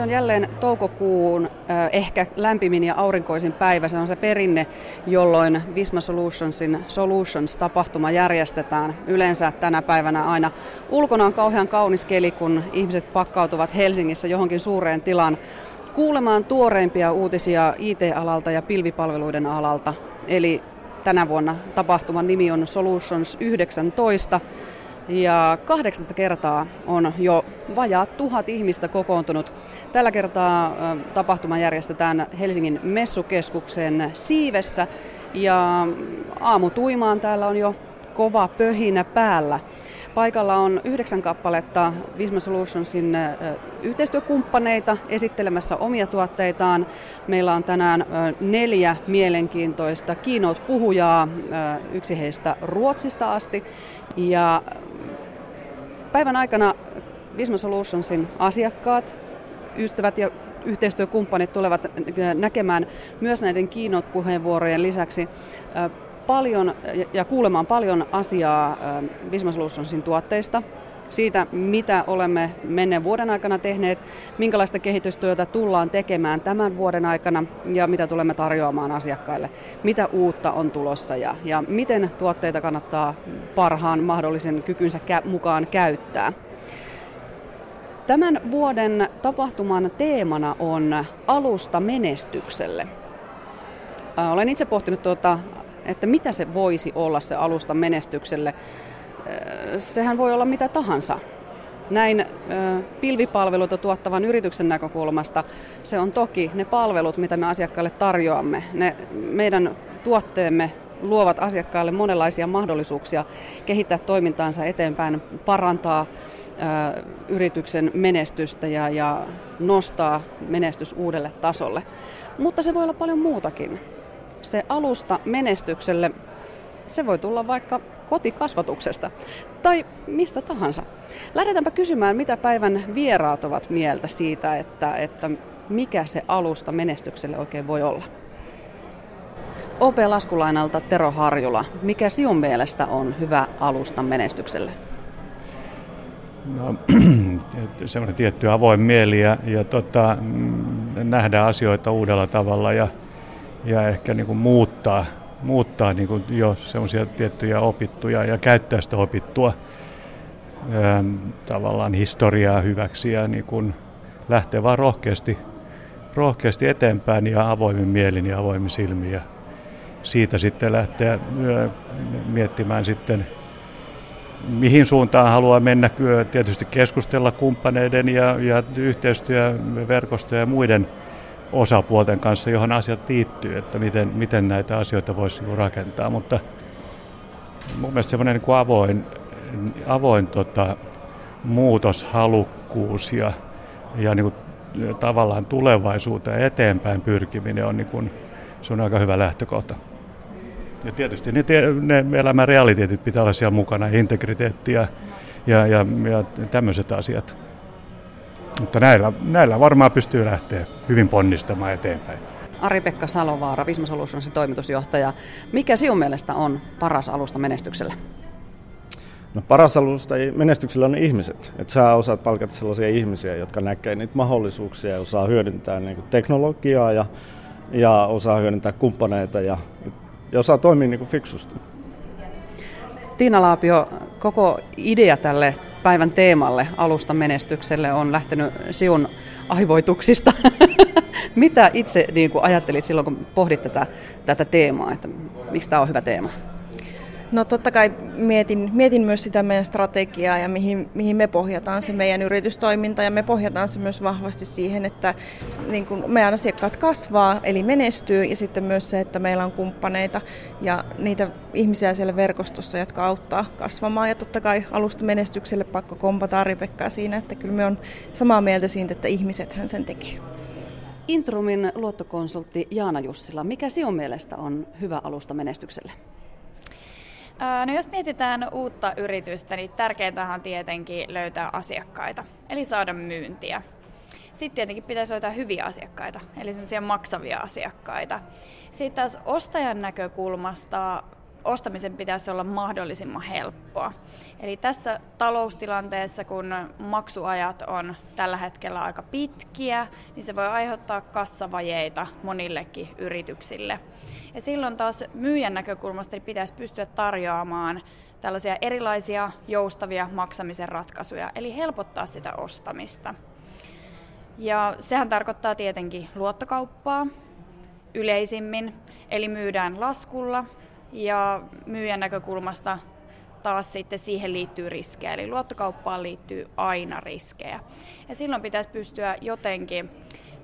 Se on jälleen toukokuun ehkä lämpimin ja aurinkoisin päivä. Se on se perinne, jolloin Visma Solutionsin Solutions-tapahtuma järjestetään. Yleensä tänä päivänä aina ulkona on kauhean kaunis keli, kun ihmiset pakkautuvat Helsingissä johonkin suureen tilaan kuulemaan tuoreimpia uutisia IT-alalta ja pilvipalveluiden alalta. Eli tänä vuonna tapahtuman nimi on Solutions 19 ja kahdeksatta kertaa on jo vajaa tuhat ihmistä kokoontunut. Tällä kertaa tapahtuma järjestetään Helsingin messukeskuksen Siivessä ja aamutuimaan täällä on jo kova pöhinä päällä. Paikalla on yhdeksän kappaletta Visma Solutionsin yhteistyökumppaneita esittelemässä omia tuotteitaan. Meillä on tänään neljä mielenkiintoista keynote-puhujaa, yksi heistä Ruotsista asti. Ja päivän aikana Visma Solutionsin asiakkaat, ystävät ja yhteistyökumppanit tulevat näkemään myös näiden keynote-puheenvuorojen lisäksi paljon ja kuulemaan paljon asiaa Visma Solutionsin tuotteista, siitä, mitä olemme menneen vuoden aikana tehneet, minkälaista kehitystyötä tullaan tekemään tämän vuoden aikana ja mitä tulemme tarjoamaan asiakkaille, mitä uutta on tulossa ja, ja miten tuotteita kannattaa parhaan mahdollisen kykynsä mukaan käyttää. Tämän vuoden tapahtuman teemana on alusta menestykselle. Olen itse pohtinut tuota että mitä se voisi olla se alusta menestykselle. Sehän voi olla mitä tahansa. Näin pilvipalveluita tuottavan yrityksen näkökulmasta se on toki ne palvelut, mitä me asiakkaille tarjoamme. Ne meidän tuotteemme luovat asiakkaille monenlaisia mahdollisuuksia kehittää toimintaansa eteenpäin, parantaa yrityksen menestystä ja, ja nostaa menestys uudelle tasolle. Mutta se voi olla paljon muutakin se alusta menestykselle, se voi tulla vaikka kotikasvatuksesta tai mistä tahansa. Lähdetäänpä kysymään, mitä päivän vieraat ovat mieltä siitä, että, että mikä se alusta menestykselle oikein voi olla. OP Laskulainalta Tero Harjula, mikä sinun mielestä on hyvä alusta menestykselle? No, semmoinen tietty avoin mieli ja, ja tota, mm, nähdään asioita uudella tavalla ja ja ehkä niin kuin muuttaa, muuttaa niin kuin jo semmoisia tiettyjä opittuja ja käyttää sitä opittua ähm, tavallaan historiaa hyväksi ja niin kuin lähteä vaan rohkeasti, rohkeasti eteenpäin ja avoimin mielin ja avoimin silmin ja siitä sitten lähteä miettimään sitten mihin suuntaan haluaa mennä, tietysti keskustella kumppaneiden ja, ja yhteistyöverkostojen ja muiden osapuolten kanssa, johon asiat liittyy, että miten, miten näitä asioita voisi niin rakentaa. Mutta mun mielestä semmoinen niin avoin, avoin tota, muutoshalukkuus ja, ja niin kuin, tavallaan tulevaisuuteen eteenpäin pyrkiminen on, niin kuin, se on aika hyvä lähtökohta. Ja tietysti ne, ne elämän realiteetit pitää olla siellä mukana, integriteetti ja, ja, ja, ja tämmöiset asiat. Mutta näillä, näillä varmaan pystyy lähteä hyvin ponnistamaan eteenpäin. Ari-Pekka Salovaara, Visma Solutionsin toimitusjohtaja. Mikä sinun mielestä on paras alusta menestyksellä? No paras alusta menestyksellä on ihmiset. Että sä osaat palkata sellaisia ihmisiä, jotka näkee niitä mahdollisuuksia ja osaa hyödyntää niin teknologiaa ja, ja osaa hyödyntää kumppaneita ja, ja osaa toimia niin fiksusti. Tiina Laapio, koko idea tälle päivän teemalle, alusta menestykselle, on lähtenyt siun aivoituksista. Mitä itse niin kuin ajattelit silloin, kun pohdit tätä, tätä teemaa, että miksi tämä on hyvä teema? No totta kai mietin, mietin myös sitä meidän strategiaa ja mihin, mihin me pohjataan se meidän yritystoiminta ja me pohjataan se myös vahvasti siihen, että niin kun meidän asiakkaat kasvaa eli menestyy ja sitten myös se, että meillä on kumppaneita ja niitä ihmisiä siellä verkostossa, jotka auttaa kasvamaan ja totta kai alusta menestykselle pakko kompata Ari siinä, että kyllä me on samaa mieltä siitä, että ihmisethän sen tekee. Intrumin luottokonsultti Jaana Jussila, mikä sinun mielestä on hyvä alusta menestykselle? No jos mietitään uutta yritystä, niin tärkeintä on tietenkin löytää asiakkaita, eli saada myyntiä. Sitten tietenkin pitäisi löytää hyviä asiakkaita, eli semmoisia maksavia asiakkaita. Sitten taas ostajan näkökulmasta ostamisen pitäisi olla mahdollisimman helppoa. Eli tässä taloustilanteessa, kun maksuajat on tällä hetkellä aika pitkiä, niin se voi aiheuttaa kassavajeita monillekin yrityksille. Ja silloin taas myyjän näkökulmasta niin pitäisi pystyä tarjoamaan tällaisia erilaisia joustavia maksamisen ratkaisuja, eli helpottaa sitä ostamista. Ja sehän tarkoittaa tietenkin luottokauppaa yleisimmin, eli myydään laskulla ja myyjän näkökulmasta taas sitten siihen liittyy riskejä, eli luottokauppaan liittyy aina riskejä. Ja silloin pitäisi pystyä jotenkin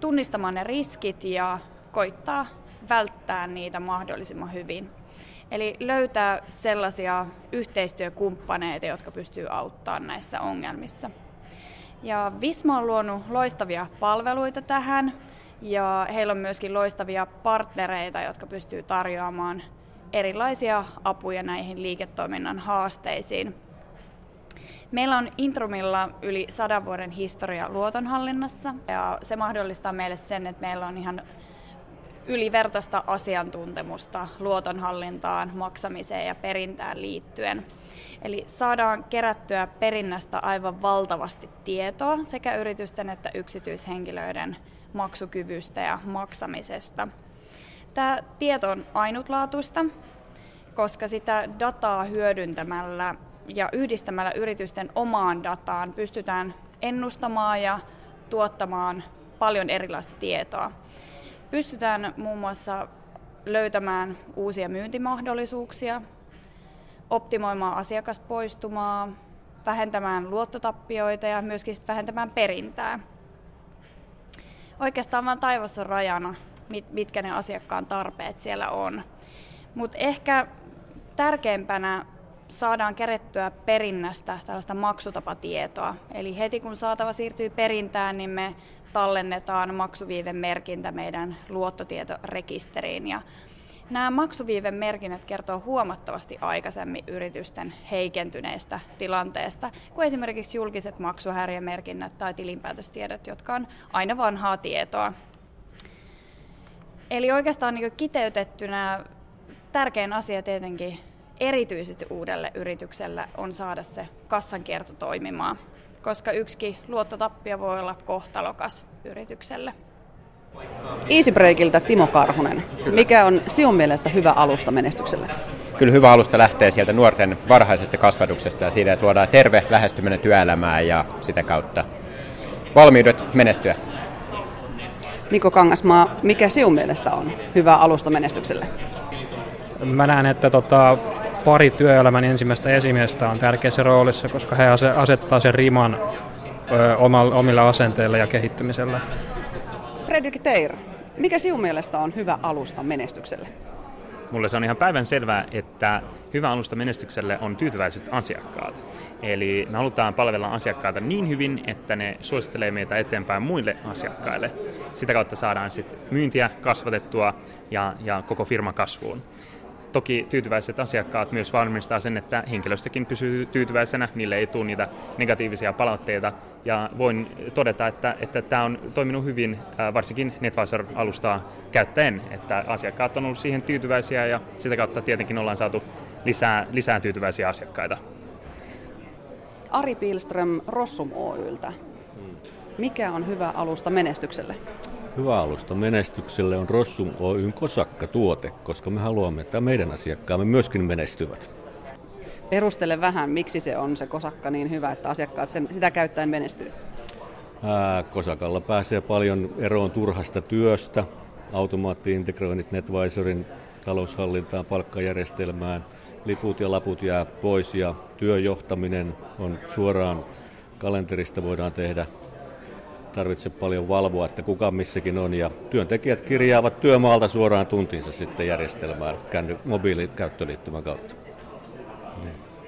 tunnistamaan ne riskit ja koittaa välttää niitä mahdollisimman hyvin. Eli löytää sellaisia yhteistyökumppaneita, jotka pystyy auttamaan näissä ongelmissa. Ja Visma on luonut loistavia palveluita tähän ja heillä on myöskin loistavia partnereita, jotka pystyy tarjoamaan erilaisia apuja näihin liiketoiminnan haasteisiin. Meillä on Intrumilla yli sadan vuoden historia luotonhallinnassa ja se mahdollistaa meille sen, että meillä on ihan ylivertaista asiantuntemusta luotonhallintaan, maksamiseen ja perintään liittyen. Eli saadaan kerättyä perinnästä aivan valtavasti tietoa sekä yritysten että yksityishenkilöiden maksukyvystä ja maksamisesta. Tämä tieto on ainutlaatuista, koska sitä dataa hyödyntämällä ja yhdistämällä yritysten omaan dataan pystytään ennustamaan ja tuottamaan paljon erilaista tietoa. Pystytään muun muassa löytämään uusia myyntimahdollisuuksia, optimoimaan asiakaspoistumaa, vähentämään luottotappioita ja myöskin vähentämään perintää. Oikeastaan vain taivas on rajana, mitkä ne asiakkaan tarpeet siellä on. Mutta ehkä tärkeimpänä saadaan kerettyä perinnästä tällaista maksutapatietoa. Eli heti kun saatava siirtyy perintään, niin me tallennetaan maksuviivemerkintä meidän luottotietorekisteriin. Ja nämä maksuviivemerkinnät kertoo huomattavasti aikaisemmin yritysten heikentyneestä tilanteesta kuin esimerkiksi julkiset maksuhäiriömerkinnät tai tilinpäätöstiedot, jotka on aina vanhaa tietoa. Eli oikeastaan niin kiteytettynä tärkein asia tietenkin erityisesti uudelle yritykselle on saada se kassankierto toimimaan koska yksikin luottotappio voi olla kohtalokas yritykselle. Easybreakiltä Timo Karhunen. Mikä on sinun mielestä hyvä alusta menestykselle? Kyllä hyvä alusta lähtee sieltä nuorten varhaisesta kasvatuksesta ja siitä, että luodaan terve lähestyminen työelämään ja sitä kautta valmiudet menestyä. Niko Kangasmaa, mikä sinun mielestä on hyvä alusta menestykselle? Mä näen, että tota, pari työelämän ensimmäistä esimiestä on tärkeässä roolissa, koska he asettaa sen riman omilla asenteilla ja kehittymisellä. Fredrik Teir, mikä sinun mielestä on hyvä alusta menestykselle? Mulle se on ihan päivän selvää, että hyvä alusta menestykselle on tyytyväiset asiakkaat. Eli me halutaan palvella asiakkaita niin hyvin, että ne suosittelee meitä eteenpäin muille asiakkaille. Sitä kautta saadaan sitten myyntiä kasvatettua ja, ja koko firma kasvuun. Toki tyytyväiset asiakkaat myös varmistaa sen, että henkilöstökin pysyy tyytyväisenä, niille ei tule niitä negatiivisia palautteita. Ja voin todeta, että, että tämä on toiminut hyvin, varsinkin NetVisor-alustaa käyttäen, että asiakkaat on ollut siihen tyytyväisiä ja sitä kautta tietenkin ollaan saatu lisää, lisää tyytyväisiä asiakkaita. Ari Pilström Rossum Oyltä. Mikä on hyvä alusta menestykselle? Hyvä alusta menestykselle on Rossum Oyn kosakka-tuote, koska me haluamme, että meidän asiakkaamme myöskin menestyvät. Perustele vähän, miksi se on se kosakka niin hyvä, että asiakkaat sen, sitä käyttäen menestyy. Ää, kosakalla pääsee paljon eroon turhasta työstä, automaatti-integroinnit NetVisorin taloushallintaan, palkkajärjestelmään, liput ja laput jää pois ja työjohtaminen on suoraan kalenterista voidaan tehdä tarvitse paljon valvoa, että kuka missäkin on. Ja työntekijät kirjaavat työmaalta suoraan tuntinsa sitten järjestelmään mobiilikäyttöliittymän kautta.